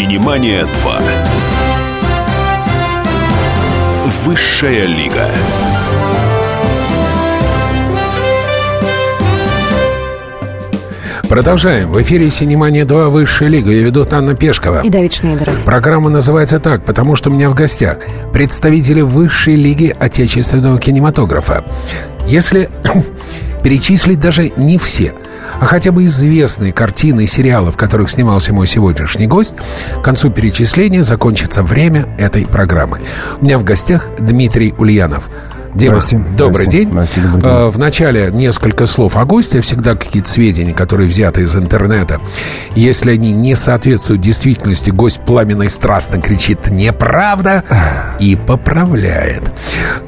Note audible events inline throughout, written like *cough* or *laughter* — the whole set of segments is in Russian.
Синемания 2. Высшая лига. Продолжаем. В эфире «Синемания 2. Высшая лига». Я веду Анна Пешкова. И Давид Шнейдеров. Программа называется так, потому что у меня в гостях представители Высшей лиги отечественного кинематографа. Если перечислить даже не все, а хотя бы известные картины и сериалы, в которых снимался мой сегодняшний гость, к концу перечисления закончится время этой программы. У меня в гостях Дмитрий Ульянов – Дима, Здрасте. добрый Здрасте. день. Здрасте, добрый день. Э, В начале несколько слов о госте, всегда какие-то сведения, которые взяты из интернета. Если они не соответствуют действительности, гость пламенно и страстно кричит «неправда» и поправляет.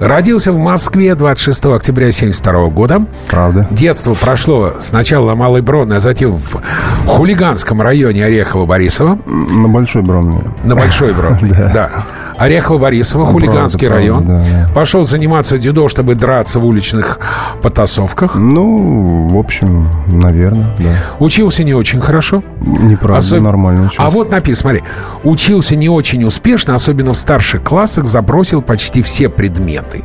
Родился в Москве 26 октября 1972 года. Правда. Детство прошло сначала на Малой Бронной, а затем в хулиганском районе Орехово-Борисово. На Большой Бронной. На Большой Бронной, *laughs* да. Орехово-Борисово, хулиганский правда, район. да, да. Пошел заниматься дзюдо, чтобы драться в уличных потасовках. Ну, в общем, наверное, да. Учился не очень хорошо. Неправда, Особ- нормально учился. А вот написано, смотри. Учился не очень успешно, особенно в старших классах, забросил почти все предметы.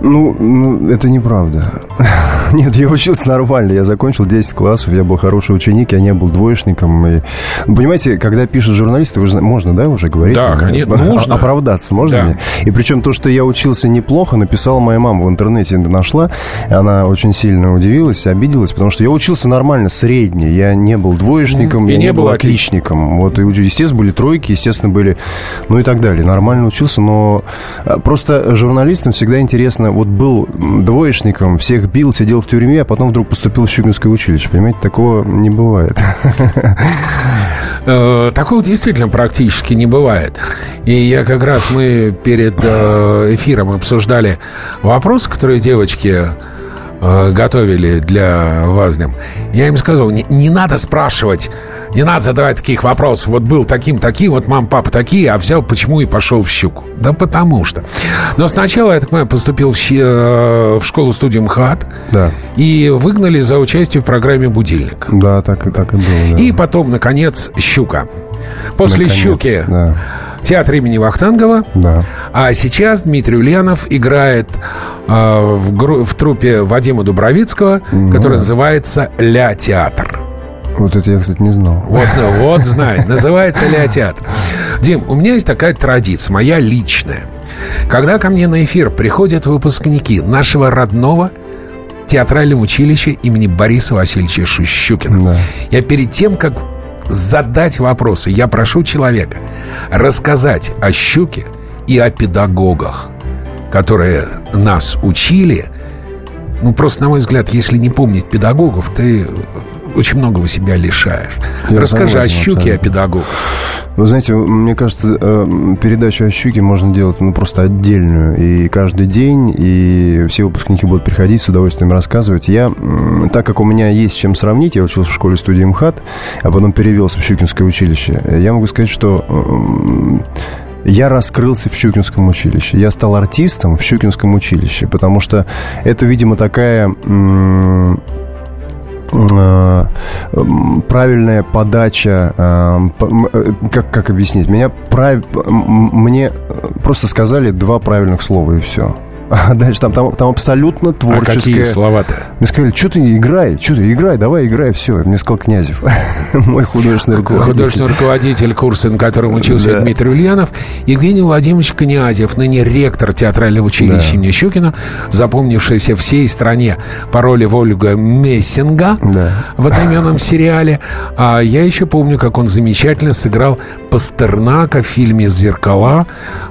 Ну, ну, это неправда. *laughs* Нет, я учился нормально. Я закончил 10 классов, я был хороший ученик, я не был двоечником. И... Ну, Понимаете, когда пишут журналисты, вы же можно, да, уже говорить? Да, конечно, О- нужно. Оправдаться можно Да. мне? И причем то, что я учился неплохо, написала моя мама в интернете, нашла. Она очень сильно удивилась, обиделась, потому что я учился нормально, средний. Я не был двоечником, И я не не был отличником. Вот, и, естественно, были тройки, естественно, были, ну и так далее. Нормально учился, но а, просто журналистам всегда интересно, вот был двоечником, всех бил, сидел в тюрьме, а потом вдруг поступил в Щукинское училище. Понимаете, такого не бывает. Э, Такого действительно практически не бывает. И я как раз мы перед э, эфиром обсуждали вопрос, который девочки э, готовили для вас. Дим. Я им сказал, не, не надо спрашивать, не надо задавать таких вопросов. Вот был таким-таким, вот мама, папа такие, а взял почему и пошел в щуку. Да потому что. Но сначала, я так понимаю, поступил в, э, в школу-студию МХАТ. Да. И выгнали за участие в программе «Будильник». Да, так, и- так и было. да. И потом, наконец, «Щука». После Наконец, «Щуки» Да, театр имени Вахтангова. да. А сейчас Дмитрий Ульянов играет э, в, гру- в труппе Вадима Дубровицкого, которая называется «Ля театр». Вот это я, кстати, не знал. Вот, ну, вот знает. Называется «Ля театр». Дим, у меня есть такая традиция, моя личная. Когда ко мне на эфир приходят выпускники нашего родного театрального училища имени Бориса Васильевича Шущукина, Да. я перед тем, как задать вопросы, я прошу человека рассказать о щуке и о педагогах, которые нас учили. Ну, просто, на мой взгляд, если не помнить педагогов, ты очень многого себя лишаешь. Я Расскажи о щуке и о абсолютно. педагогах. Вы знаете, мне кажется, э, передачу о щуке можно делать ну, просто отдельную. И каждый день, и все выпускники будут приходить с удовольствием рассказывать. Я, так как у меня есть с чем сравнить, я учился в школе студии МХАТ, а потом перевелся в Щукинское училище, я могу сказать, что я раскрылся в Щукинском училище. Я стал артистом в Щукинском училище, потому что это, видимо, такая... э, правильная подача, э, э, как, как объяснить? Меня прав... мне просто сказали два правильных слова и все. *laughs* А дальше там, там, там абсолютно А творческое. какие слова-то? Мне сказали, что ты играй, что ты играй, давай играй, все. Мне сказал Князев, *laughs* мой художественный руководитель. Художественный руководитель курса, на котором учился Да. Дмитрий Ульянов, Евгений Владимирович Князев, ныне ректор театрального училища Да. имени Щукина, запомнившийся всей стране по роли Вольга Мессинга Да. в одноименном сериале. А я еще помню, как он замечательно сыграл Пастернака в фильме «Зеркала»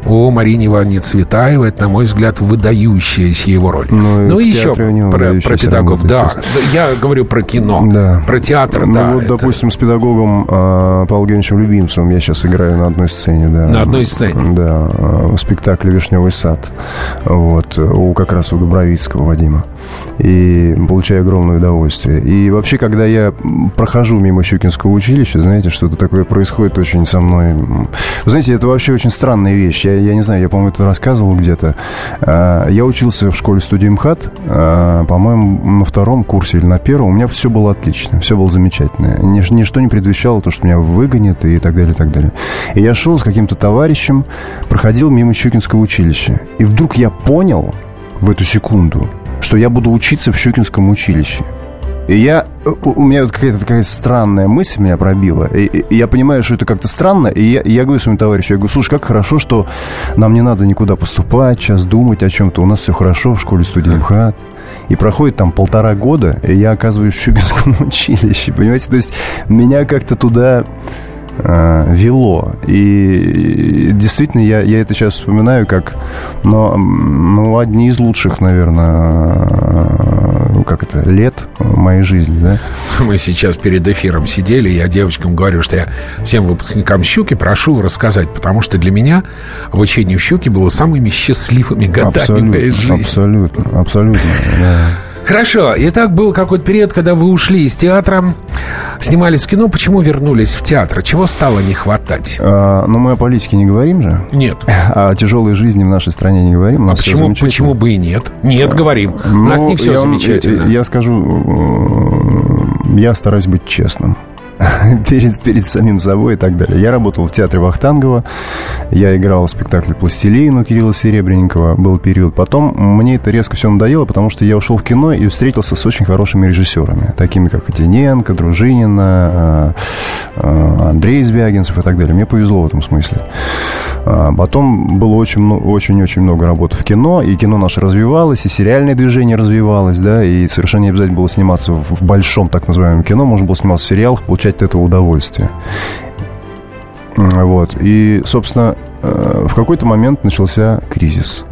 о Марине Ивановне Цветаевой. Это, на мой взгляд, выдающаяся его роль. Ну, и в еще театре у него про, про работа, Да, я говорю про кино, Да. про театр, Ну, да. вот, это- допустим, с педагогом а, Павлом Евгеньевичем Любимцевым я сейчас играю на одной сцене, да. На одной сцене? Да, а, в спектакле «Вишневый сад». Вот, у как раз у Дубровицкого Вадима. И получаю огромное удовольствие. И вообще, когда я прохожу мимо Щукинского училища, знаете, что-то такое происходит очень со мной мной. Вы знаете, это вообще очень странная вещь. Я, я не знаю, я, по-моему, это рассказывал где-то. А, я учился в школе студии МХАТ, а, по-моему, на втором курсе или на первом. У меня все было отлично, все было замечательно. Нич- ничто не предвещало то, что меня выгонят и так далее, и так далее. И я шел с каким-то товарищем, проходил мимо Щукинского училища. И вдруг я понял в эту секунду, что я буду учиться в Щукинском училище. И я, у меня вот какая-то такая странная мысль меня пробила. И, и я понимаю, что это как-то странно. И я, я говорю своему товарищу, я говорю, слушай, как хорошо, что нам не надо никуда поступать, сейчас думать о чем-то. У нас все хорошо в школе студии МХАТ. И проходит там полтора года, и я оказываюсь в Щукинском *laughs* училище. Понимаете, то есть меня как-то туда э, вело. И действительно, я, я это сейчас вспоминаю как но, ну, одни из лучших, наверное, э, как это, лет моей жизни, да? *laughs* Мы сейчас перед эфиром сидели, я девочкам говорю, что я всем выпускникам «Щуки» прошу рассказать, потому что для меня обучение в «Щуке» было самыми счастливыми годами моей жизни. Абсолютно, абсолютно. Да. Хорошо. Итак, был какой-то период, когда вы ушли из театра, снимались в кино. Почему вернулись в театр? Чего стало не хватать? А, но мы о политике не говорим же. Нет. А о тяжелой жизни в нашей стране не говорим. А почему, почему бы и нет? Нет, говорим. У нас Ну, не все я вам- замечательно. Я, я скажу, э, я стараюсь быть честным. *laughs* перед, перед самим собой и так далее. Я работал в театре Вахтангова, я играл в спектакле «Пластилин» у Кирилла Серебренникова, был период. Потом мне это резко все надоело, потому что я ушел в кино и встретился с очень хорошими режиссерами, такими как Отиненко, Дружинина, э, э, Андрей Звягинцев и так далее. Мне повезло в этом смысле. А, Потом было очень очень-очень много работы в кино, и кино наше развивалось, и сериальное движение развивалось, да, и совершенно не обязательно было сниматься в большом так называемом кино, можно было сниматься в сериалах, получать от этого удовольствие. Вот. И, собственно, э, в какой-то момент начался кризис.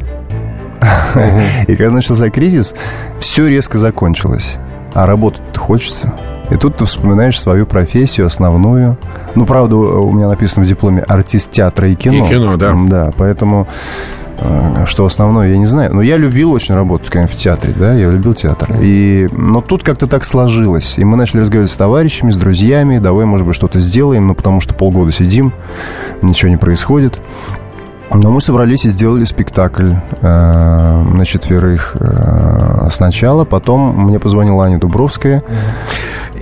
*laughs* И когда начался кризис, все резко закончилось. А работать хочется. И тут ты вспоминаешь свою профессию основную. Ну, правда, у меня написано в дипломе артист театра и кино. И кино, да. Да, поэтому что основное, я не знаю. Но я любил очень работать, конечно, в театре, да, я любил театр. И, но тут как-то так сложилось. И мы начали разговаривать с товарищами, с друзьями, давай, может быть, что-то сделаем, ну, потому что полгода сидим, ничего не происходит. Но мы собрались и сделали спектакль э, на четверых э, сначала. Потом мне позвонила Аня Дубровская.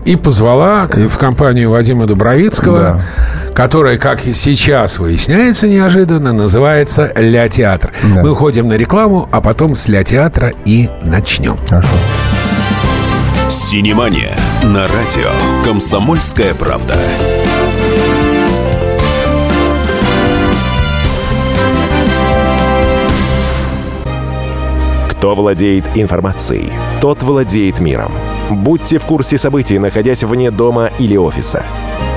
И позвала к- в компанию Вадима Дубровицкого, Да. которая, как и сейчас выясняется неожиданно, называется «Ля театр». Да. Мы уходим на рекламу, а потом с «Ля театра» и начнем. Хорошо. Синемания на радио «Комсомольская правда». Кто владеет информацией, тот владеет миром. Будьте в курсе событий, находясь вне дома или офиса.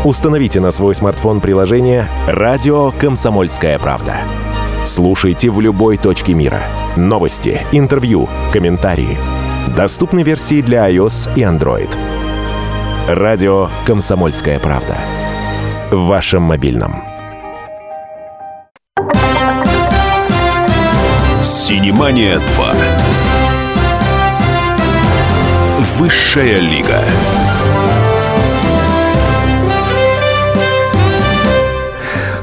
Установите на свой смартфон приложение «Радио Комсомольская правда». Слушайте в любой точке мира. Новости, интервью, комментарии. Доступны версии для iOS и Android. Радио «Комсомольская правда». В вашем мобильном. Синемания 2. Высшая лига.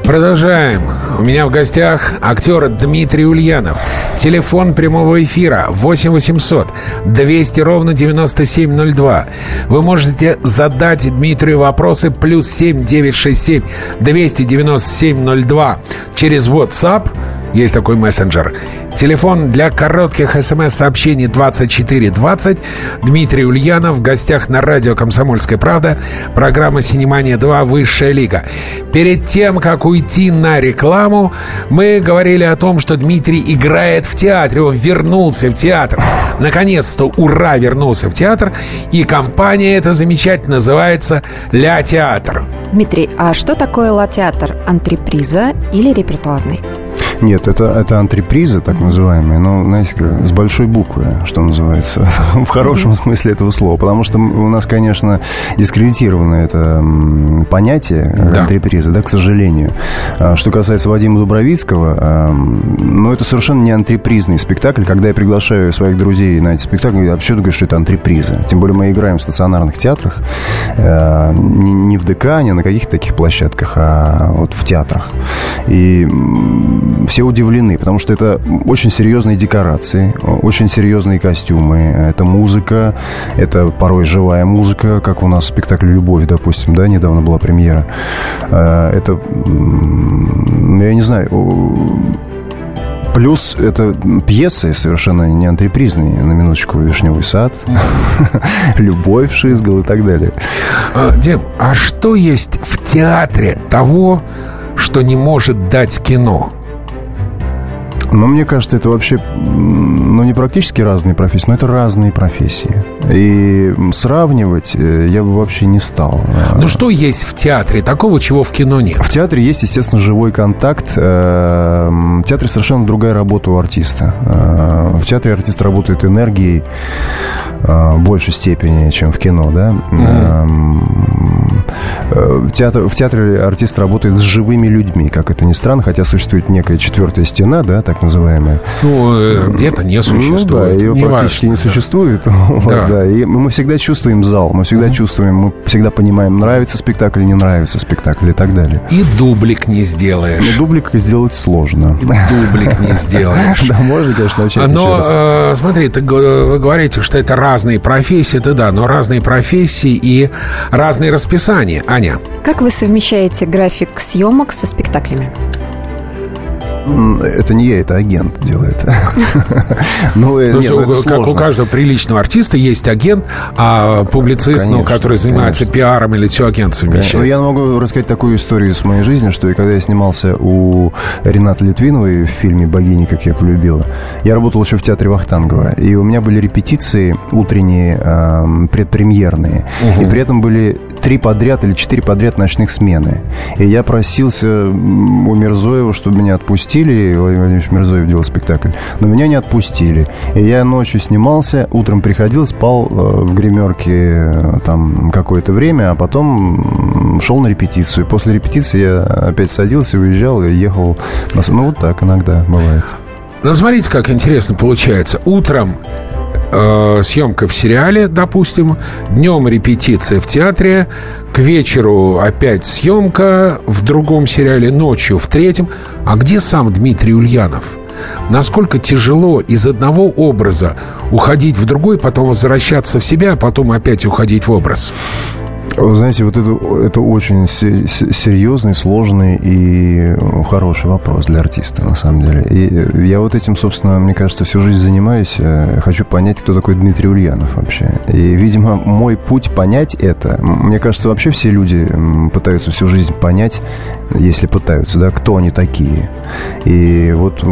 Продолжаем. У меня в гостях актер Дмитрий Ульянов. Телефон прямого эфира 8 800 200 ровно 9702. Вы можете задать Дмитрию вопросы плюс 7 967 297 02 через WhatsApp. Есть такой мессенджер. Телефон для коротких смс-сообщений 2420. Дмитрий Ульянов в гостях на радио «Комсомольская правда». Программа «Синемания 2. Высшая лига». Перед тем, как уйти на рекламу, мы говорили о том, что Дмитрий играет в театре. Он вернулся в театр. Наконец-то, ура, вернулся в театр. И компания эта замечательно называется «Ля Театр». Дмитрий, а что такое ла-театр? Антреприза или репертуарный? Нет, это, это антрепризы, так называемые, но, знаете, с большой буквы, что называется, *laughs* в хорошем смысле этого слова. Потому что у нас, конечно, дискредитировано это понятие да. антрепризы, да, к сожалению. А, что касается Вадима Дубровицкого, ну, это совершенно не антрепризный спектакль. Когда я приглашаю своих друзей на эти спектакли, говорят, а почему ты говоришь, что это антреприза? Тем более мы играем в стационарных театрах, э, не в ДК, не на каких-то таких площадках, а вот в театрах. И все удивлены, потому что это очень серьезные декорации, очень серьезные костюмы, это музыка, это порой живая музыка, как у нас в спектакле «Любовь», допустим, да, недавно была премьера. Э, это, я не знаю, Плюс это пьесы совершенно не антрепризные. На минуточку «Вишневый сад», *laughs* «Любовь», «Шизгал» и так далее. А, Дим, а что есть в театре того, что не может дать кино? Но мне кажется, это вообще, ну, не практически разные профессии, но это разные профессии. И сравнивать э, я бы вообще не стал. Ну, что есть в театре такого, чего в кино нет? В театре есть, естественно, живой контакт. Э, в театре совершенно другая работа у артиста. Э, в театре артист работает энергией в большей степени, чем в кино, да. Mm-hmm. В, театр, в театре артист работает с живыми людьми, как это ни странно, хотя существует некая четвертая стена, да, так называемая. Ну, э, где-то не существует. Ну, да, ее не практически важно. не существует. *laughs* Да. Да. И мы всегда чувствуем зал, мы всегда mm чувствуем, мы всегда понимаем, нравится спектакль, не нравится спектакль и так далее. И дублик не сделаешь. Но дублик сделать сложно. И дублик не сделаешь. *laughs* Да, можно, конечно, начать Но, э, смотри, вы говорите, что это разные профессии, это да, но разные профессии и разные расписания. Аня. Как вы совмещаете график съемок со спектаклями? Это не я, это агент делает. *laughs* ну, э, ну, как у каждого приличного артиста есть агент, а публицист, ну, который занимается пиаром или все агент. Ну, я могу рассказать такую историю из моей жизни, что когда я снимался у Ренаты Литвиновой в фильме «Богини, как я полюбила», я работал еще в театре Вахтангова, и у меня были репетиции утренние, предпремьерные, и при этом были три подряд или четыре подряд ночных смены. И я просился у Мирзоева, чтобы меня отпустили. Владимир Владимирович Мирзоев делал спектакль. Но меня не отпустили. И я ночью снимался, утром приходил, спал э, в гримерке э, там какое-то время, а потом шел на репетицию. После репетиции я опять садился, уезжал и ехал. На... Ну, вот так иногда бывает. Ну, смотрите, как интересно получается. Утром э, съемка в сериале, допустим, днем репетиция в театре, к вечеру опять съемка в другом сериале, ночью в третьем. А где сам Дмитрий Ульянов? Насколько тяжело из одного образа уходить в другой, потом возвращаться в себя, а потом опять уходить в образ? Вы знаете, вот это, это очень серьезный, сложный и хороший вопрос для артиста, на самом деле. И я вот этим, собственно, мне кажется, всю жизнь занимаюсь. Э, хочу понять, кто такой Дмитрий Ульянов вообще. И, видимо, мой путь понять это... Мне кажется, вообще все люди пытаются всю жизнь понять, если пытаются, да, кто они такие. И вот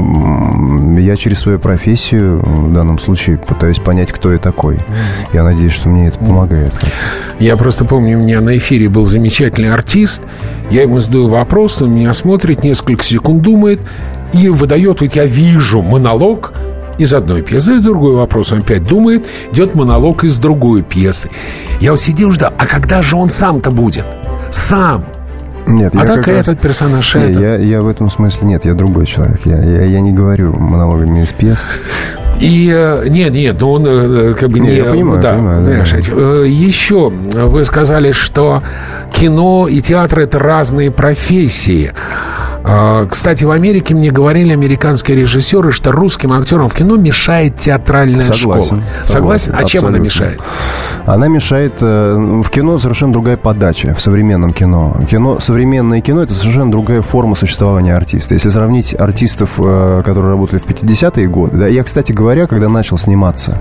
я через свою профессию в данном случае пытаюсь понять, кто я такой. Я надеюсь, что мне это помогает. Я просто помню, у меня на эфире был замечательный артист. Я ему задаю вопрос, он меня смотрит, несколько секунд думает и выдает, вот я вижу монолог из одной пьесы, и другой вопрос. Он опять думает, идет монолог из другой пьесы. Я вот сидел ждал, а когда же он сам-то будет? Сам. Нет, а я так раз... этот персонаж нет, это... я, я в этом смысле нет, я другой человек. Я, я, я не говорю монологами из пьес. И э, нет, нет, ну он э, как бы не... Я понимаю, да, понимаю, понимаешь, да. Еще вы сказали, что кино и театр это разные профессии. А, кстати, в Америке мне говорили американские режиссеры, что русским актерам в кино мешает театральная согласен, школа. Согласен? согласен? А чем она мешает? Она мешает... Э, в кино совершенно другая подача, в современном кино. кино. Современное кино — это совершенно другая форма существования артиста. Если сравнить артистов, э, которые работали в 50-е годы... Да, я, кстати говоря, когда начал сниматься,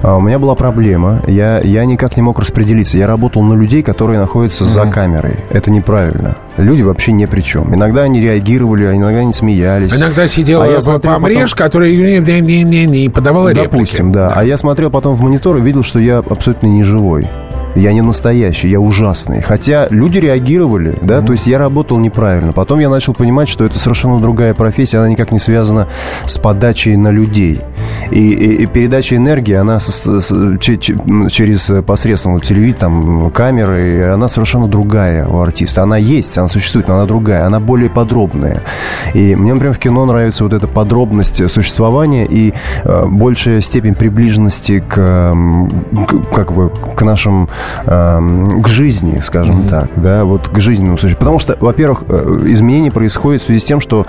э, у меня была проблема. Я, я никак не мог распределиться. Я работал на людей, которые находятся mm-hmm. за камерой. Это неправильно люди вообще ни при чем. Иногда они реагировали, а иногда они смеялись. Иногда сидел а я смотрел помреж, потом... который не, не, не, не подавал Допустим, реплики. да. А я смотрел потом в монитор и видел, что я абсолютно не живой. Я не настоящий, я ужасный. Хотя люди реагировали, да, то есть я работал неправильно. Потом я начал понимать, что это совершенно другая профессия, она никак не связана с подачей на людей. И, и, и передача энергии, она с, с, ч, ч, через посредством вот, телевидения, там, камеры, она совершенно другая у артиста. Она есть, она существует, но она другая, она более подробная. И мне, например, в кино нравится вот эта подробность существования и э, большая степень приближенности к, к, как бы, к нашим, э, к жизни, скажем mm-hmm. так, да, вот к жизненному существованию. Потому что, во-первых, э, изменения происходят в связи с тем, что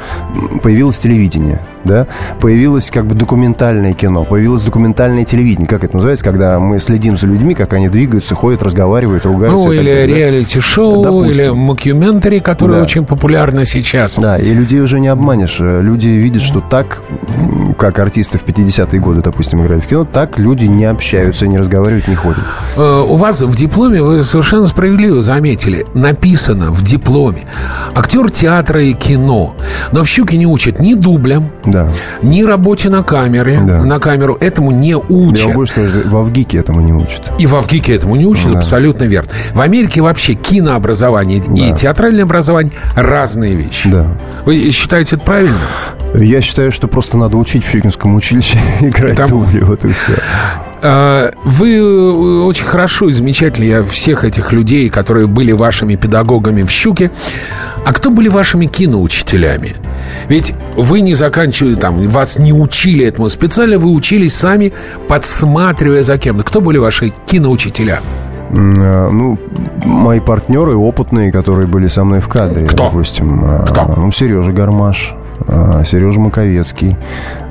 появилось телевидение, да, появилось как бы документальное кино, появилось документальное телевидение, как это называется, когда мы следим за людьми, как они двигаются, ходят, разговаривают, ругаются. Ну, или реалити-шоу, или мокюментари, которые да. очень популярны сейчас. Да, и людей уже не обманешь. Люди видят, что так, как артисты в 50-е годы, допустим, играли в кино, так люди не общаются, не разговаривают, не ходят. Э, у вас в дипломе, вы совершенно справедливо заметили, написано в дипломе актер театра и кино. Но в «Щуке» не учат ни дублям, да. ни работе на камере, да. на камеру. Этому не учат. Я больше скажу, в Авгике этому не учат. И в Авгике этому не учат, да. абсолютно верно. В Америке вообще кинообразование да. и театральное образование разные вещи. Да. Вы считаете это правильно? Я считаю, что просто надо учить в Щукинском училище *laughs* играть Там... дубли, вот и все. А, вы э, очень хорошо и замечательно, я всех этих людей, которые были вашими педагогами в «Щуке», а кто были вашими киноучителями? Ведь вы не заканчивали там, вас не учили этому специально, вы учились сами, подсматривая за кем-то. Кто были ваши киноучителя? Э, ну, мои партнеры опытные, которые были со мной в кадре. Кто? Допустим, э, Кто? Ну, Сережа Гармаш. Э, Сережа Маковецкий.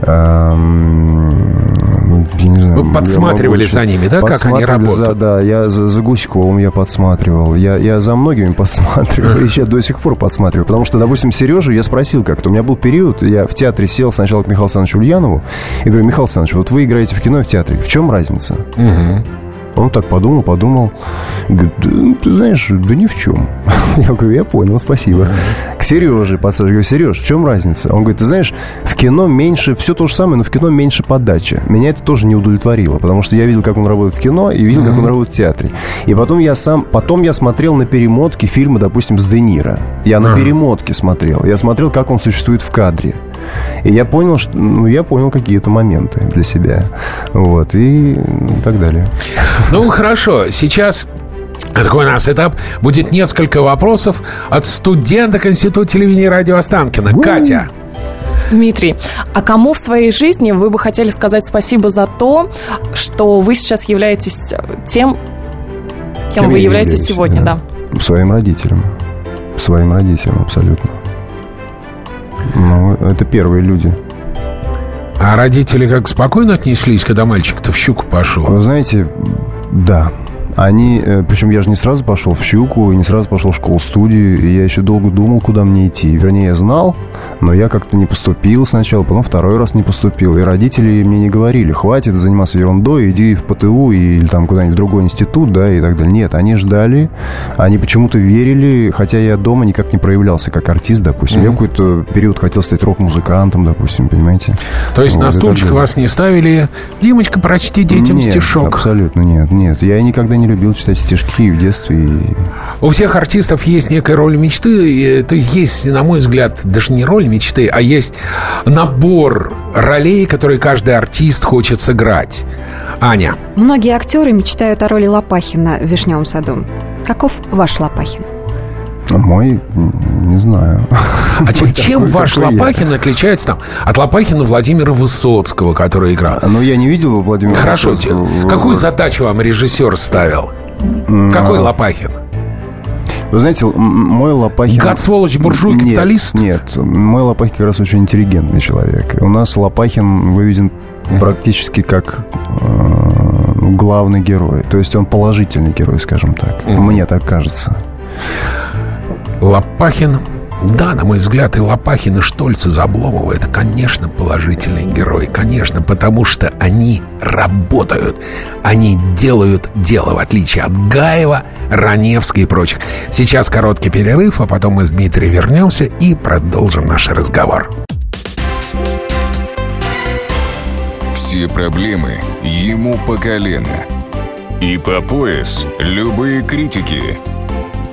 Эм, я не знаю, Вы подсматривали за ними, да, как они работают? За, да, я за, за Гуськовым я подсматривал. Я, я за многими *laughs* подсматривал. И сейчас до сих пор подсматриваю. Потому что, допустим, Сережу я спросил как-то. У меня был период, я в театре сел сначала к Михаилу Александровичу Ульянову и говорю, Михаил Александрович, вот вы играете в кино и в театре. В чем разница? Угу. Он так подумал, подумал. Говорит, да, ну, ты знаешь, да ни в чем. *laughs* Я говорю, я понял, спасибо. К Сереже подсаживаю. Говорю, Сереж, в чем разница? Он говорит, ты знаешь, в кино меньше, все то же самое, но в кино меньше подачи. Меня это тоже не удовлетворило, потому что я видел, как он работает в кино, и видел, как он работает в театре. И потом я сам, потом я смотрел на перемотки фильма, допустим, с Де Ниро. Я на перемотке смотрел. Я смотрел, как он существует в кадре. И я понял, что, ну, я понял какие-то моменты для себя. Вот, и так далее. Ну, хорошо. Сейчас такой у нас этап. Будет несколько вопросов от студенток Института телевидения и радио Останкина. Катя. Дмитрий, а кому в своей жизни вы бы хотели сказать спасибо за то, что вы сейчас являетесь тем, кем, кем вы являетесь являюсь, сегодня, да. да? Своим родителям. Своим родителям, абсолютно. Ну, это первые люди. А родители как спокойно отнеслись, когда мальчик-то в щуку пошел? Вы знаете, да. Они, э, причем я же не сразу пошел в «Щуку» и не сразу пошел в школу-студию, и я еще долго думал, куда мне идти. Вернее, я знал, но я как-то не поступил сначала, потом второй раз не поступил. И родители мне не говорили, хватит заниматься ерундой, иди в ПТУ или там куда-нибудь в другой институт, да, и так далее. Нет, они ждали, они почему-то верили, хотя я дома никак не проявлялся как артист, допустим. Mm-hmm. Я какой-то период хотел стать рок-музыкантом, допустим, понимаете. То есть вот, на стульчик вас не ставили? Димочка, прочти детям нет, стишок. абсолютно нет, нет. Я никогда не не любил читать стишки в детстве. У всех артистов есть некая роль мечты. То есть есть, на мой взгляд, даже не роль мечты, а есть набор ролей, которые каждый артист хочет сыграть. Аня. Многие актеры мечтают о роли Лопахина в «Вишневом саду». Каков ваш Лопахин? Мой, не знаю. А *laughs* чем, чем ваш Лопахин я? отличается там от Лопахина Владимира Высоцкого, который играл? Ну, я не видел Владимира Хорошо. Высоцкого. Какую задачу вам режиссер ставил? Какой а... Лопахин? Вы знаете, мой Лопахин... Гад, сволочь, буржуй, капиталист? Нет, нет, мой Лопахин как раз очень интеллигентный человек. У нас Лопахин выведен практически как э, главный герой. То есть он положительный герой, скажем так. Мне так кажется. Лопахин да, на мой взгляд, и Лопахин, и Штольц, и Забломова — это, конечно, положительный герой. Конечно, потому что они работают. Они делают дело, в отличие от Гаева, Раневской и прочих. Сейчас короткий перерыв, а потом мы с Дмитрием вернемся и продолжим наш разговор. Все проблемы ему по колено. И по пояс любые критики.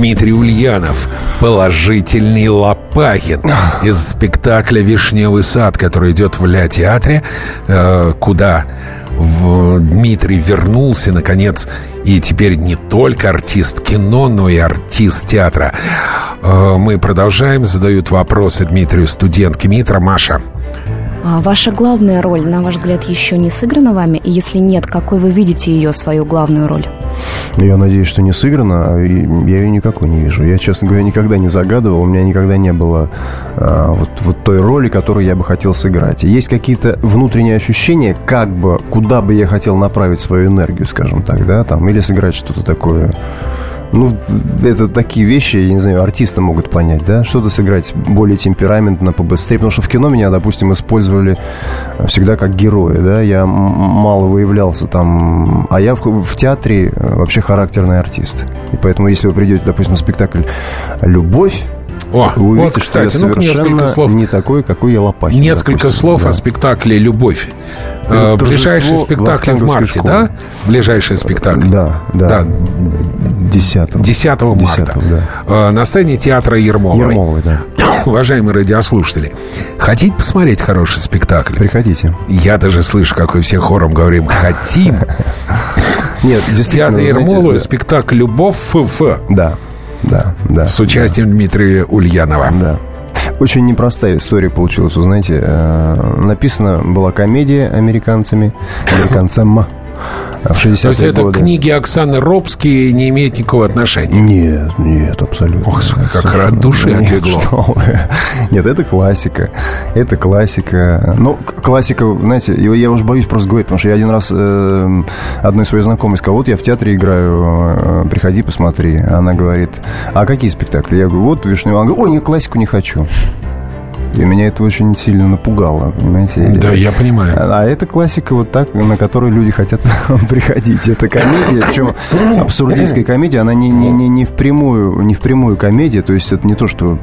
Дмитрий Ульянов, положительный Лопахин из спектакля «Вишневый сад», который идет в Ля-театре, э, куда Дмитрий вернулся, наконец, и теперь не только артист кино, но и артист театра. Э, мы продолжаем, задают вопросы Дмитрию студентки. Митра, Маша. А ваша главная роль, на ваш взгляд, еще не сыграна вами? И если нет, какой вы видите ее, свою главную роль? Я надеюсь, что не сыграно. А я ее никакой не вижу. Я, честно говоря, никогда не загадывал. У меня никогда не было а, вот, вот той роли, которую я бы хотел сыграть. есть какие-то внутренние ощущения, как бы, куда бы я хотел направить свою энергию, скажем так, да, там, или сыграть что-то такое ну, это такие вещи, я не знаю, артисты могут понять, да? Что-то сыграть более темпераментно, побыстрее. Потому что в кино меня, допустим, использовали всегда как героя, да? Я мало выявлялся там. А я в, в театре э, вообще характерный артист. И поэтому, если вы придете, допустим, на спектакль «Любовь», о, вы увидите, вот, кстати, что я ну несколько слов. не такой, какой я Лопахин. Несколько допустим, слов да. о спектакле «Любовь». Э, ближайший спектакль в марте, школы. да? Ближайший спектакль. Да, да. да. 10 10 марта. 10 да. Э, на сцене театра Ермоловой. Ермоловой, да. *coughs* Уважаемые радиослушатели, хотите посмотреть хороший спектакль? Приходите. Я даже слышу, как вы все хором говорим «хотим». *laughs* Нет, действительно. Театр Ермоловой, спектакль «Любовь ФФ». Да да, да. С участием да. Дмитрия Ульянова. Да. Очень непростая история получилась, вы знаете. Э, написана была комедия американцами, американцам в 60-е То есть это годы. книги Оксаны Робски не имеют никакого отношения? Нет, нет, абсолютно. Ох, как от души нет, отлегло. Нет, это классика. Это классика. Ну, классика, знаете, я уже боюсь просто говорить, потому что я один раз э, одной своей знакомой сказал, вот я в театре играю, э, приходи, посмотри. Она говорит, а какие спектакли? Я говорю, вот Вишневый. Она говорит, ой, не классику не хочу. И меня это очень сильно напугало, понимаете? Да, я понимаю. А, а это классика вот так, на которую люди хотят *laughs* приходить. Это комедия, причем абсурдистская комедия, она не, не, не, не, впрямую, не впрямую комедия, то есть это не то, что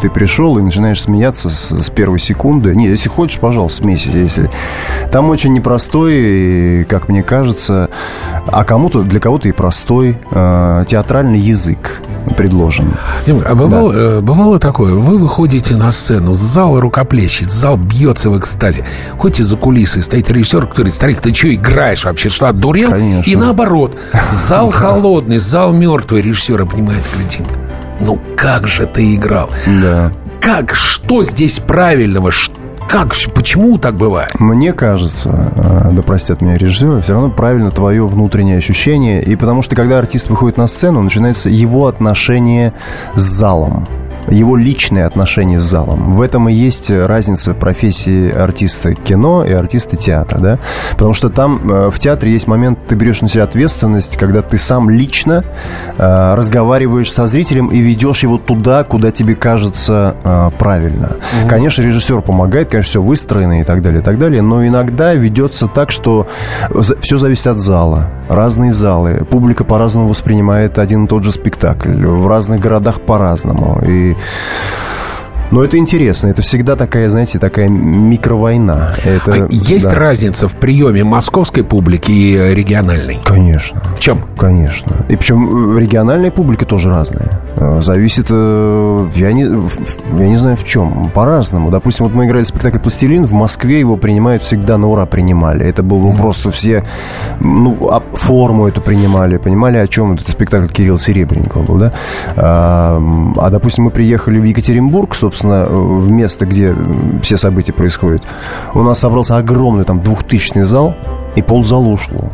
ты пришел и начинаешь смеяться с, с первой секунды. Не, если хочешь, пожалуйста, смейся. Если... Там очень непростой, как мне кажется, а кому-то, для кого-то и простой э, театральный язык предложен. Дим, а бывало, да. э, бывало такое, вы выходите на сцену, зал рукоплещет, зал бьется в экстазе. Хоть из-за кулисы стоит режиссер, который говорит, старик, ты что играешь вообще, что, отдурел? Конечно. И наоборот, зал *laughs* холодный, зал мертвый, режиссер понимает картинку. Ну как же ты играл? Да. Как, что здесь правильного, что как? Почему так бывает? Мне кажется, э, да простят меня режиссеры, все равно правильно твое внутреннее ощущение. И потому что, когда артист выходит на сцену, начинается его отношение с залом его личные отношения с залом. В этом и есть разница профессии артиста кино и артиста театра, да? Потому что там э, в театре есть момент, ты берешь на себя ответственность, когда ты сам лично э, разговариваешь со зрителем и ведешь его туда, куда тебе кажется э, правильно. Угу. Конечно, режиссер помогает, конечно, все выстроено и так далее, и так далее, но иногда ведется так, что все зависит от зала. Разные залы. Публика по-разному воспринимает один и тот же спектакль. В разных городах по-разному. И но это интересно. Это всегда такая, знаете, такая микровойна. Это, а есть да. разница в приеме московской публики и региональной? Конечно. В чем? Конечно. И причем региональная публика тоже разная. Э, Зависит, э, я не, я не знаю в чем, по-разному. Допустим, вот мы играли спектакль «Пластилин», в Москве его принимают всегда на ура принимали. Это было просто все, ну, а- форму эту принимали, понимали, о чем этот спектакль Кирилла Серебренникова был, да? А, а, допустим, мы приехали в Екатеринбург, собственно, э, в место, где м, все события происходят. У нас собрался огромный там двухтысячный зал, и ползала ушло.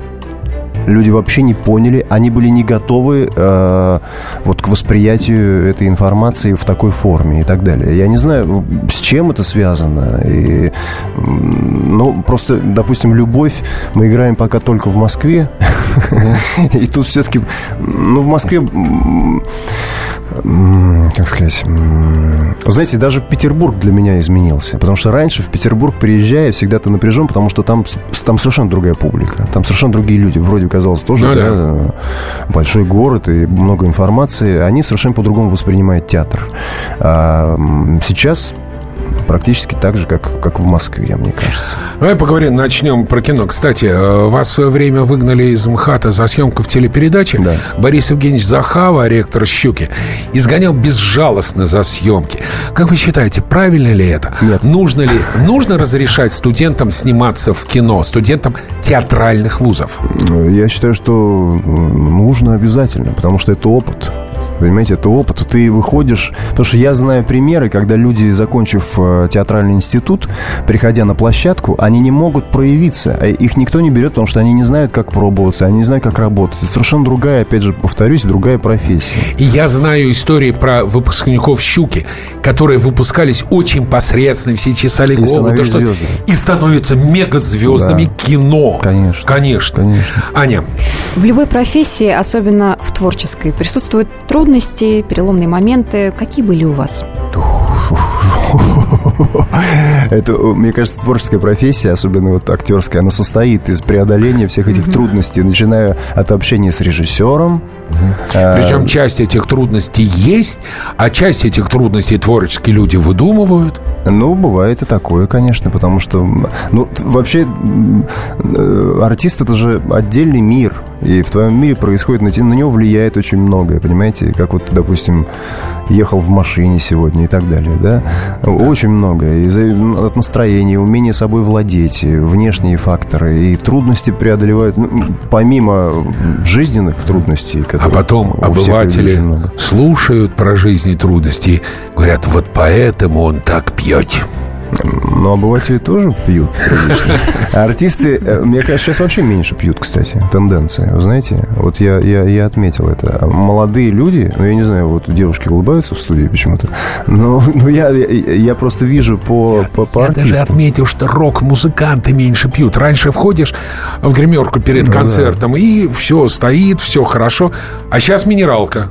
Люди вообще не поняли, они были не готовы э, вот к восприятию этой информации в такой форме и так далее. Я не знаю, с чем это связано. И, ну, просто, допустим, любовь мы играем пока только в Москве. *laughs* И тут все-таки, ну, в Москве, как сказать, знаете, даже Петербург для меня изменился. Потому что раньше в Петербург, приезжая, всегда ты напряжен, потому что там, там совершенно другая публика. Там совершенно другие люди. Вроде казалось тоже, Ну да, да. большой город и много информации. Они совершенно по-другому воспринимают театр. А, сейчас практически так же, как, как в Москве, мне кажется. Давай поговорим, начнем про кино. Кстати, э, вас в свое время выгнали из МХАТа за съемку в телепередаче. Да. Борис Евгеньевич Захава, ректор «Щуки», изгонял безжалостно за съемки. Как вы считаете, правильно ли это? Нет. Нужно ли, нужно разрешать студентам сниматься в кино, студентам театральных вузов? Я считаю, что э, нужно обязательно, потому что это опыт. Понимаете, это опыт. Ты выходишь... Потому что я знаю примеры, когда люди, закончив э, театральный институт, приходя на площадку, они не могут проявиться. А Их никто не берет, потому что они не знают, как пробоваться, они не знают, как работать. Это совершенно другая, опять же, повторюсь, другая профессия. И я знаю истории про выпускников «Щуки», которые выпускались очень посредственно, все чесали И голову. становились что- и становятся мегазвездами Да. кино. Конечно. Конечно. Конечно. Аня, В любой профессии, особенно в творческой, присутствуют трудности, переломные моменты. Какие были у вас? Это, мне кажется, творческая профессия, особенно вот актерская, она состоит из преодоления всех этих трудностей, начиная от общения с режиссером. а, Причем часть этих трудностей есть, а часть этих трудностей творческие люди выдумывают. Ну, бывает и такое, конечно, потому что, ну, вообще, э, артист это же отдельный мир, и в твоем мире происходит, на, на него влияет очень многое, понимаете, как вот, допустим, ехал в машине сегодня и так далее, да, очень многое, из от настроения, умения собой владеть, внешние факторы, и трудности преодолевают, ну, помимо жизненных трудностей, А потом обыватели слушают про жизнь и трудности и говорят, вот поэтому он так пьет. Но обыватели тоже пьют прилично. А *laughs* артисты, э, мне кажется, сейчас вообще меньше пьют, кстати. Тенденция, вы знаете? Вот я, я, я отметил это. А Молодые люди, ну, я не знаю, вот девушки улыбаются в студии почему-то, но, но я, я, я просто вижу по, по, по Я даже артистам. отметил, что рок-музыканты меньше пьют. Раньше входишь в гримерку перед Ну да. концертом, и все стоит, все хорошо. А сейчас минералка.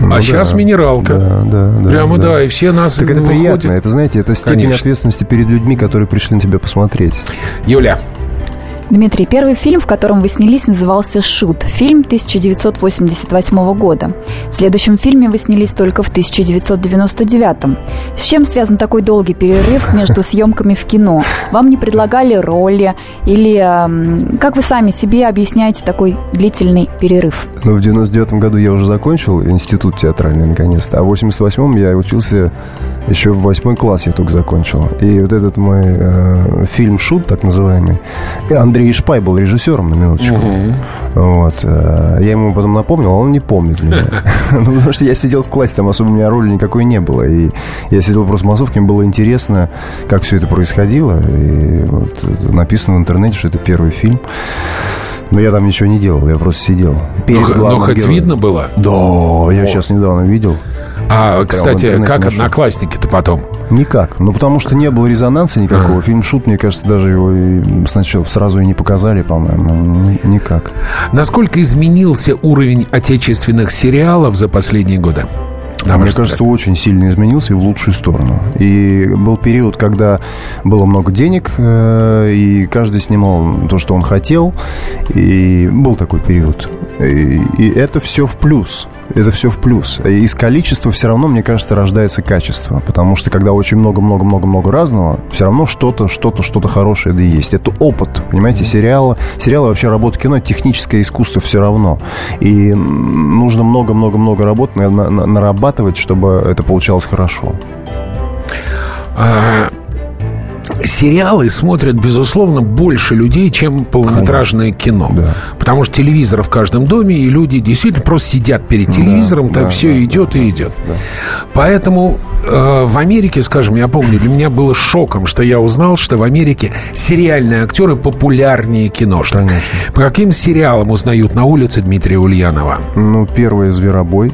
Ну а да, сейчас минералка. Да, да, да. Прямо да. и все нас Так это выходят. приятно. Это, знаете, это степень Конечно. ответственности перед людьми, которые пришли на тебя посмотреть. Юля, Дмитрий, первый фильм, в котором вы снялись, назывался «Шут». Фильм 1988 года. В следующем фильме вы снялись только в 1999. С чем связан такой долгий перерыв между *laughs* съемками в кино? Вам не предлагали роли? Или как вы сами себе объясняете такой длительный перерыв? Ну, в 99 году я уже закончил институт театральный, наконец-то. А в 88-м я учился еще в восьмой класс я только закончил. И вот этот мой э, фильм «Шут», так называемый, и Андрей Шпай был режиссером, на минуточку. Вот. э, я ему потом напомнил, а он не помнит меня. *laughs* Ну, потому что я сидел в классе, там особо у меня роли никакой не было. И я сидел просто в массовке, мне было интересно, как все это происходило. И вот написано в интернете, что это первый фильм. Но я там ничего не делал, я просто сидел. Перед но, но главным хоть героем. видно было? Да, я сейчас недавно видел. А, кстати, как одноклассники-то потом? Никак. Ну, потому что не было резонанса никакого. А. Фильм «Шут», мне кажется, даже его и сначала сразу и не показали, по-моему. Ни- Никак. Насколько изменился уровень отечественных сериалов за последние годы? На Мне кажется, взгляд? очень сильно изменился и в лучшую сторону. И был период, когда было много денег, э, и каждый снимал то, что он хотел. И был такой период. И, и это все в плюс. Это все в плюс. И Из количества все равно, мне кажется, рождается качество. Потому что когда очень много-много-много-много разного, все равно что-то, что-то, что-то хорошее да и есть. Это опыт, понимаете, сериалы. Сериалы вообще работа кино, техническое искусство все равно. И нужно много-много-много работ на- нарабатывать, чтобы это получалось хорошо. А, сериалы смотрят, безусловно, больше людей, чем полнометражное кино. Да. Потому что телевизор в каждом доме, и люди действительно просто сидят перед телевизором, там да, все да, идет и идет. Поэтому э, в Америке, скажем, я помню, для меня было шоком, что я узнал, что в Америке сериальные актеры популярнее киношных. Конечно. По каким сериалам узнают на улице Дмитрия Ульянова? Ну, первый «Зверобой».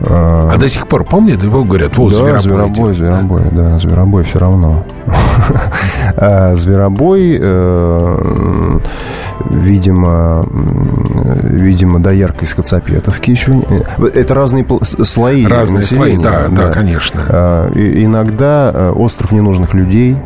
А до сих пор помнят? Его говорят, вот, да, Зверобой зверобой, идет. зверобой, да, зверобой все равно. *laughs* А Зверобой, э, видимо, видимо, доярка из Коцапетовки еще. Это разные слои Разные слои, да, да, конечно. А, Иногда э, остров ненужных людей,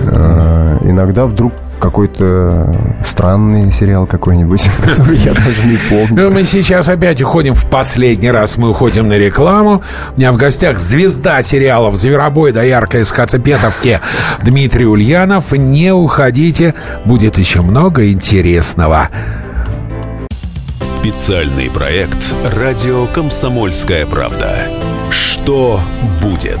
э, иногда вдруг какой-то странный сериал какой-нибудь, *laughs* который я даже не помню. Ну, мы сейчас опять уходим в последний раз. Мы уходим на рекламу. У меня в гостях звезда сериалов «Зверобой» да ярко из Хацапетовки Дмитрий Ульянов. Не уходите, будет еще много интересного. Специальный проект «Радио Комсомольская правда». Что будет?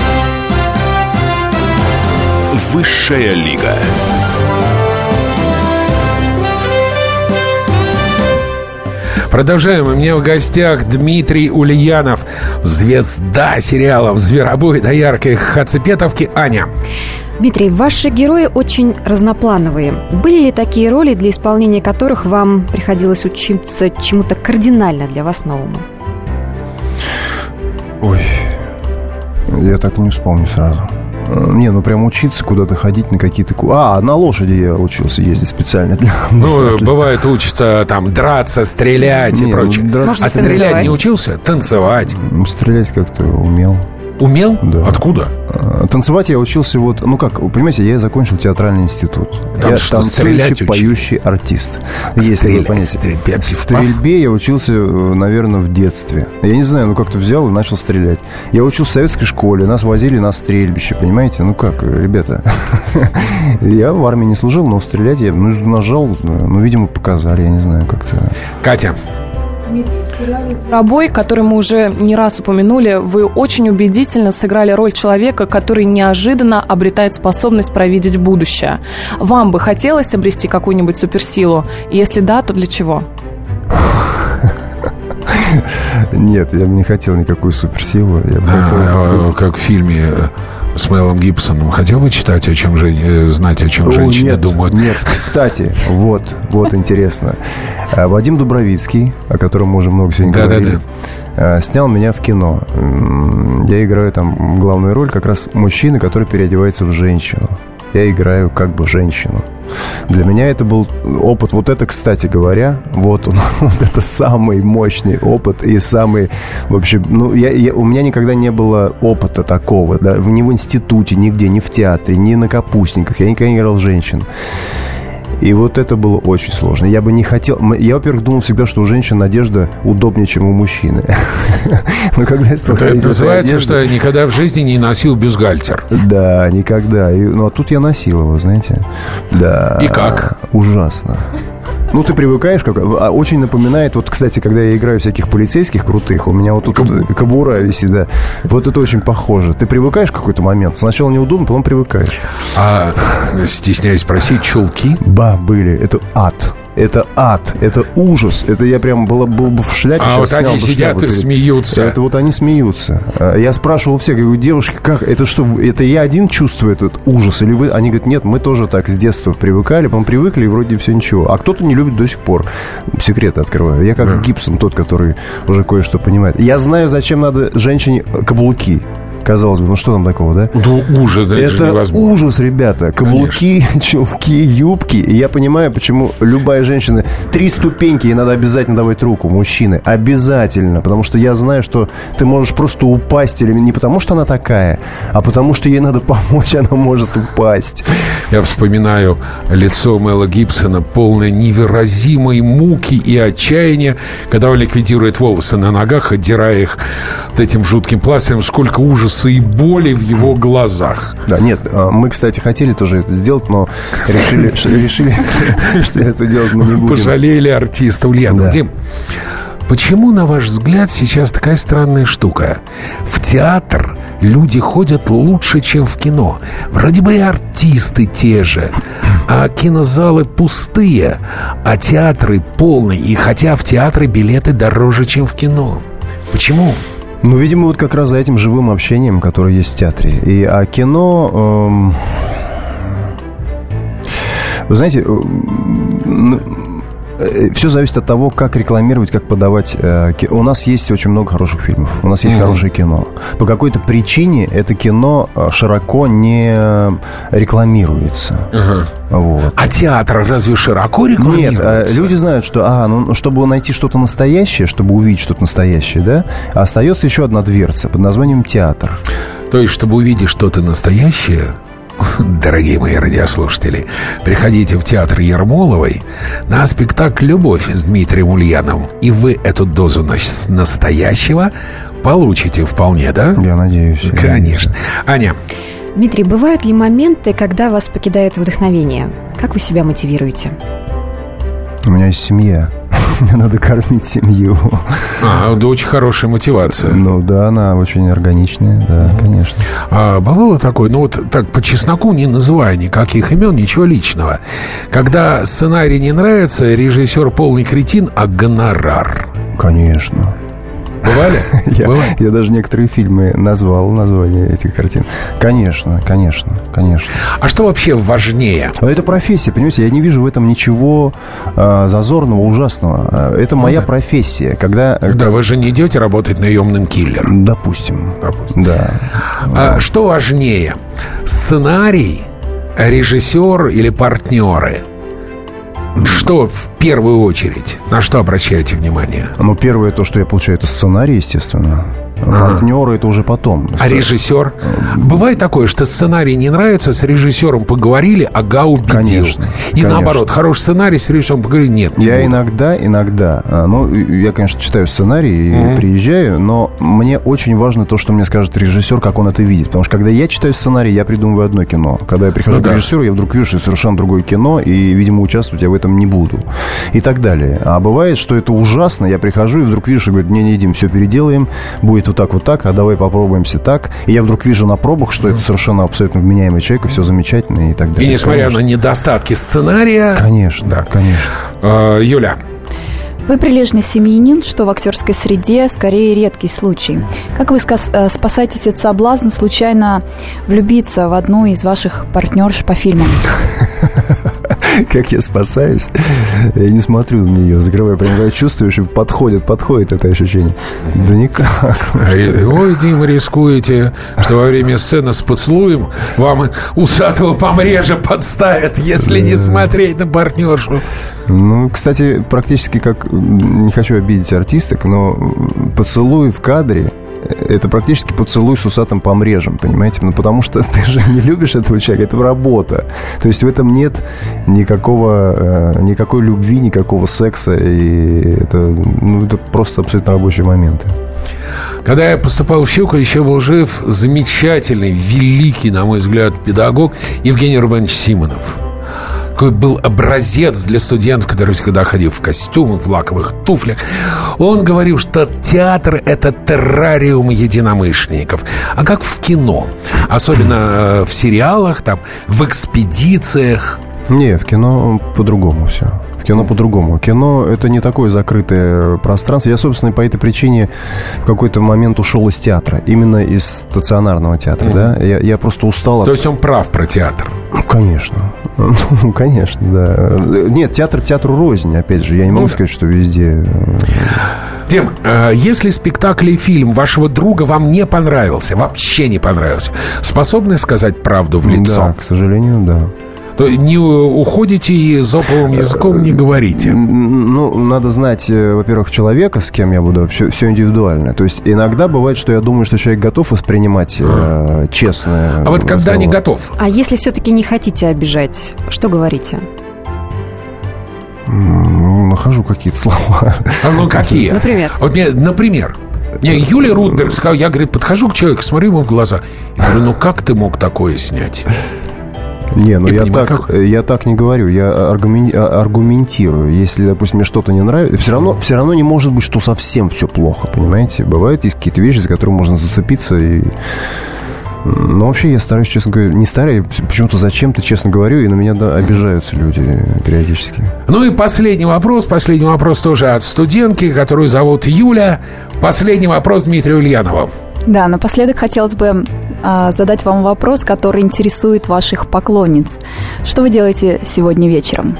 Высшая лига. Продолжаем. У меня в гостях Дмитрий Ульянов, звезда сериалов «Зверобой» да яркой Хацапетовки Аня. Дмитрий, ваши герои очень разноплановые. Были ли такие роли, для исполнения которых вам приходилось учиться чему-то кардинально для вас новому? Ой, я так не вспомню сразу. Э, Не, ну прям учиться куда-то ходить на какие-то... ку- А, на лошади я учился ездить специально для... *laughs* Ну, бывает, учится там драться, стрелять и Не, ну, прочее. А стрелять танцевать? не учился? Танцевать. Стрелять как-то умел. Умел? Да. Откуда? А, Танцевать я учился вот... Ну как, вы понимаете, я закончил театральный институт. Там я что, танцующий, поющий артист. Есть Стрелять, такое понятие. стрелять, пиф-паф. Стрельбе я учился, э, наверное, в детстве. Я не знаю, ну как-то взял и начал стрелять. Я учился в советской школе, нас возили на стрельбище, понимаете? Ну как, э, ребята, *laughs* я в армии не служил, но стрелять я ну, нажал, э, ну, видимо, показали, я не знаю, как-то... Катя. «Зверобой», который мы уже не раз упомянули, вы очень убедительно сыграли роль человека, который неожиданно обретает способность провидеть будущее. Вам бы хотелось обрести какую-нибудь суперсилу? Если да, то для чего? *laughs* Нет, я бы не хотел никакую суперсилу. Я бы хотел А, как в фильме э, с Мелом Гибсоном. Хотел бы читать, о чем жен- э, знать, о чем О, женщины нет, думают? Нет, кстати, вот, вот интересно. А, Вадим Дубровицкий, о котором мы уже много сегодня Да-да-да. говорили, а, снял меня в кино. Я играю там главную роль как раз мужчины, который переодевается в женщину. Я играю как бы женщину. Для меня это был опыт. Вот это, кстати говоря, вот он, *laughs* вот это самый мощный опыт и самый вообще. Ну, я, я- у меня никогда не было опыта такого, да, ни в институте, нигде, ни в театре, ни на капустниках. Я никогда не играл женщин. И вот это было очень сложно. Я бы не хотел... Я, во-первых, думал всегда, что у женщин одежда удобнее, чем у мужчины. *laughs* Но когда я стал Это называется, что я никогда в жизни не носил бюстгальтер. Да, никогда. Ну, а тут я носил его, знаете. Да. И как? Ужасно. Ну, ты привыкаешь, как... а, Очень напоминает, вот, кстати, когда я играю всяких полицейских крутых, у меня вот тут кобура висит, да. Вот это очень похоже. Ты привыкаешь в какой-то момент. Сначала неудобно, потом привыкаешь. А, стесняюсь спросить, чулки? Ба, были. Это ад. Это ад, это ужас. Это я прям был, был бы в шляпе. А сейчас вот они сидят шляпу и смеются. Это вот они смеются. А Я спрашивал всех, я говорю, девушки, как, это что, это я один чувствую этот ужас? Или вы? Они говорят, нет, мы тоже так с детства привыкали, потом привыкли, и вроде все ничего. А кто-то не любит до сих пор. Секреты открываю. Я как Гибсон, тот, который уже кое-что понимает. Я знаю, зачем надо женщине каблуки. Казалось бы, ну что там такого, да? Ну, ужас, да, это, Это невозможно. ужас, ребята. Каблуки, *laughs* чулки, юбки. И я понимаю, почему любая женщина... Три ступеньки, ей надо обязательно давать руку, мужчины. Обязательно. Потому что я знаю, что ты можешь просто упасть. Или не потому, что она такая, а потому, что ей надо *laughs* помочь, она может упасть. Я вспоминаю лицо Мэла Гибсона, полное невыразимой муки и отчаяния, когда он ликвидирует волосы на ногах, отдирая их вот этим жутким пластырем. Сколько ужаса и боли в его глазах. Да, нет, а, мы, кстати, хотели тоже это сделать, но решили, что, *laughs* решили, что это делать мы не будем. Пожалели артиста Ульянова. Да. Дим, почему, на ваш взгляд, сейчас такая странная штука? В театр люди ходят лучше, чем в кино. Вроде бы и артисты те же, а кинозалы пустые, а театры полные. И хотя в театры билеты дороже, чем в кино. Почему? Ну, видимо, вот как раз за этим живым общением, которое есть в театре. И, а кино... эм, Вы знаете, все зависит от того, как рекламировать, как подавать. э, У нас есть очень много хороших фильмов, у нас есть Мгм. хорошее кино. По какой-то причине это кино э, широко не рекламируется. Вот. А театр разве широко рекламируется? Нет, э, люди знают, что, а, ну, чтобы найти что-то настоящее, чтобы увидеть что-то настоящее, да, остается еще одна дверца под названием театр. То есть, чтобы увидеть что-то настоящее, дорогие мои радиослушатели, приходите в театр Ермоловой на спектакль «Любовь» с Дмитрием Ульяновым, и вы эту дозу нас- настоящего получите вполне, да? Я надеюсь. Конечно. Аня, Дмитрий, бывают ли моменты, когда вас покидает вдохновение? Как вы себя мотивируете? У меня есть семья. Мне надо кормить семью. а, да, очень хорошая мотивация. Ну да, она очень органичная, да, конечно. А бывало такое, ну вот так по чесноку, не называя никаких имен, ничего личного. Когда сценарий не нравится, режиссер полный кретин, а гонорар. Конечно. Бывали? *laughs* Я, Бывали? я даже некоторые фильмы назвал, название этих картин. Конечно, конечно, конечно. А что вообще важнее? Но это профессия, понимаете, я не вижу в этом ничего а, зазорного, ужасного. А, Это моя да. профессия, когда... э, Да, вы же не идете работать наемным киллером. Допустим. Допустим. Да. А что важнее? Сценарий, режиссер или партнеры? Что в первую очередь? На что обращаете внимание? Ну, первое, то, что я получаю, это сценарий, естественно. Партнеры это уже потом. А режиссер? Бывает такое, что сценарий не нравится, с режиссером поговорили, ага, убедил. Конечно, И конечно. наоборот, хороший сценарий, с режиссером поговорили, нет. не Я буду. иногда, иногда, а, ну, я, конечно, читаю сценарий и приезжаю, но мне очень важно то, что мне скажет режиссер, как он это видит. Потому что когда я читаю сценарий, я придумываю одно кино. Когда я прихожу Ну к да. режиссеру, я вдруг вижу, что совершенно другое кино, и, видимо, участвовать я в этом не буду. И так далее. А бывает, что это ужасно, я прихожу и вдруг вижу, что говорит, не, не, Дим, все переделаем, будет вот так, вот так, а давай попробуемся так. И я вдруг вижу на пробах, что это совершенно абсолютно вменяемый человек, и все замечательно, и так И далее. несмотря Конечно. на недостатки сценария... Конечно, Да. конечно. Э, Юля, Вы прилежный семьянин, что в актерской среде скорее редкий случай. Как вы э, спасаетесь от соблазна случайно влюбиться в одну из ваших партнерш по фильмам? *laughs* как я спасаюсь. Я не смотрю на нее, закрываю, прям чувствуешь, и подходит, подходит это ощущение. Да никак. Ой, Дима, рискуете, что во время сцены с поцелуем вам усатого помреже подставят, если не смотреть на партнершу. Ну, кстати, практически как, не хочу обидеть артисток, но поцелуй в кадре это практически поцелуй с усатым помрежем, понимаете? Ну, потому что *laughs* ты же не любишь этого человека, это работа. То есть в этом нет никакого, э, никакой любви, никакого секса, и это, ну, это просто абсолютно рабочие моменты. Когда я поступал в Щуку, еще был жив замечательный, великий, на мой взгляд, педагог Евгений Рубанович Симонов. Такой был образец для студентов, которые всегда ходил в костюмах, в лаковых туфлях. Он говорил, что театр – это террариум единомышленников. А как в кино? Особенно э, в сериалах, там, в экспедициях. Не, в кино по-другому все. Кино по-другому. Кино — это не такое закрытое пространство. Я, собственно, по этой причине в какой-то момент ушел из театра. Именно из стационарного театра, mm-hmm. да. Я, я просто устал от... То есть он прав про театр? Ну, конечно. Ну, *laughs* конечно, да. Нет, театр театру рознь, опять же. Я не могу ну, сказать, что везде... Дим, э, если спектакль и фильм вашего друга вам не понравился, вообще не понравился, способны сказать правду в лицо? Да, к сожалению, да. То не уходите и зоповым языком не говорите? Ну, надо знать, э, во-первых, человека, с кем я буду, все, все индивидуально. То есть иногда бывает, что я думаю, что человек готов воспринимать э, честно. А вот когда не готов? А если все-таки не хотите обижать, что говорите? Нахожу какие-то слова. А ну какие? Например? Вот мне, например, не, Юлия Рудберг сказал, я, говорит, подхожу к человеку, смотрю ему в глаза. И говорю, ну как ты мог такое снять? Не, ну я, понимаю, так, я так не говорю, я аргументирую. Если, допустим, мне что-то не нравится, все равно, все равно не может быть, что совсем все плохо, понимаете? Бывают есть какие-то вещи, за которые можно зацепиться и но вообще я стараюсь, честно говоря, не стараюсь, почему-то зачем-то, честно говорю, и на меня да, обижаются люди периодически. Ну и последний вопрос, последний вопрос тоже от студентки, которую зовут Юля. Последний вопрос Дмитрию Ульянову. Да, напоследок хотелось бы а, задать вам вопрос, который интересует ваших поклонниц. Что вы делаете сегодня вечером?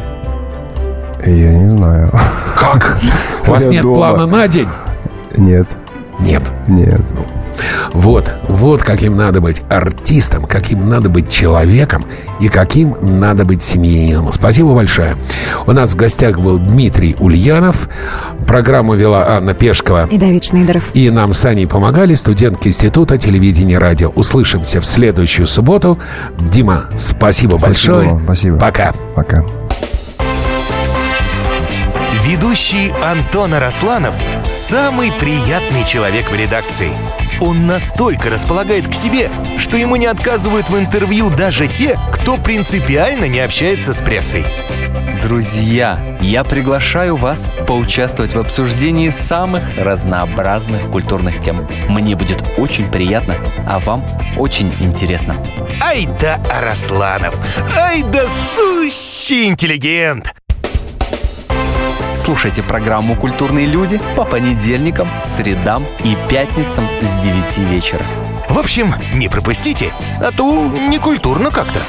Я не знаю. Как? *laughs* У вас нет плана на день? Нет. Нет? Нет. Вот, вот каким надо быть артистом, каким надо быть человеком и каким надо быть семьянином. Спасибо большое. У нас в гостях был Дмитрий Ульянов. Программу вела Анна Пешкова. И Давид Шнейдеров. И нам с Аней помогали студентки Института телевидения и радио. Услышимся в следующую субботу. Дима, спасибо, спасибо большое. Спасибо. Пока. Пока. Ведущий Антон Арасланов – самый приятный человек в редакции. Он настолько располагает к себе, что ему не отказывают в интервью даже те, кто принципиально не общается с прессой. Друзья, я приглашаю вас поучаствовать в обсуждении самых разнообразных культурных тем. Мне будет очень приятно, а вам очень интересно. Ай да Арасланов! Ай да сущий интеллигент! Слушайте программу «Культурные люди» по понедельникам, средам и пятницам с 9 вечера. В общем, не пропустите, а то не культурно как-то.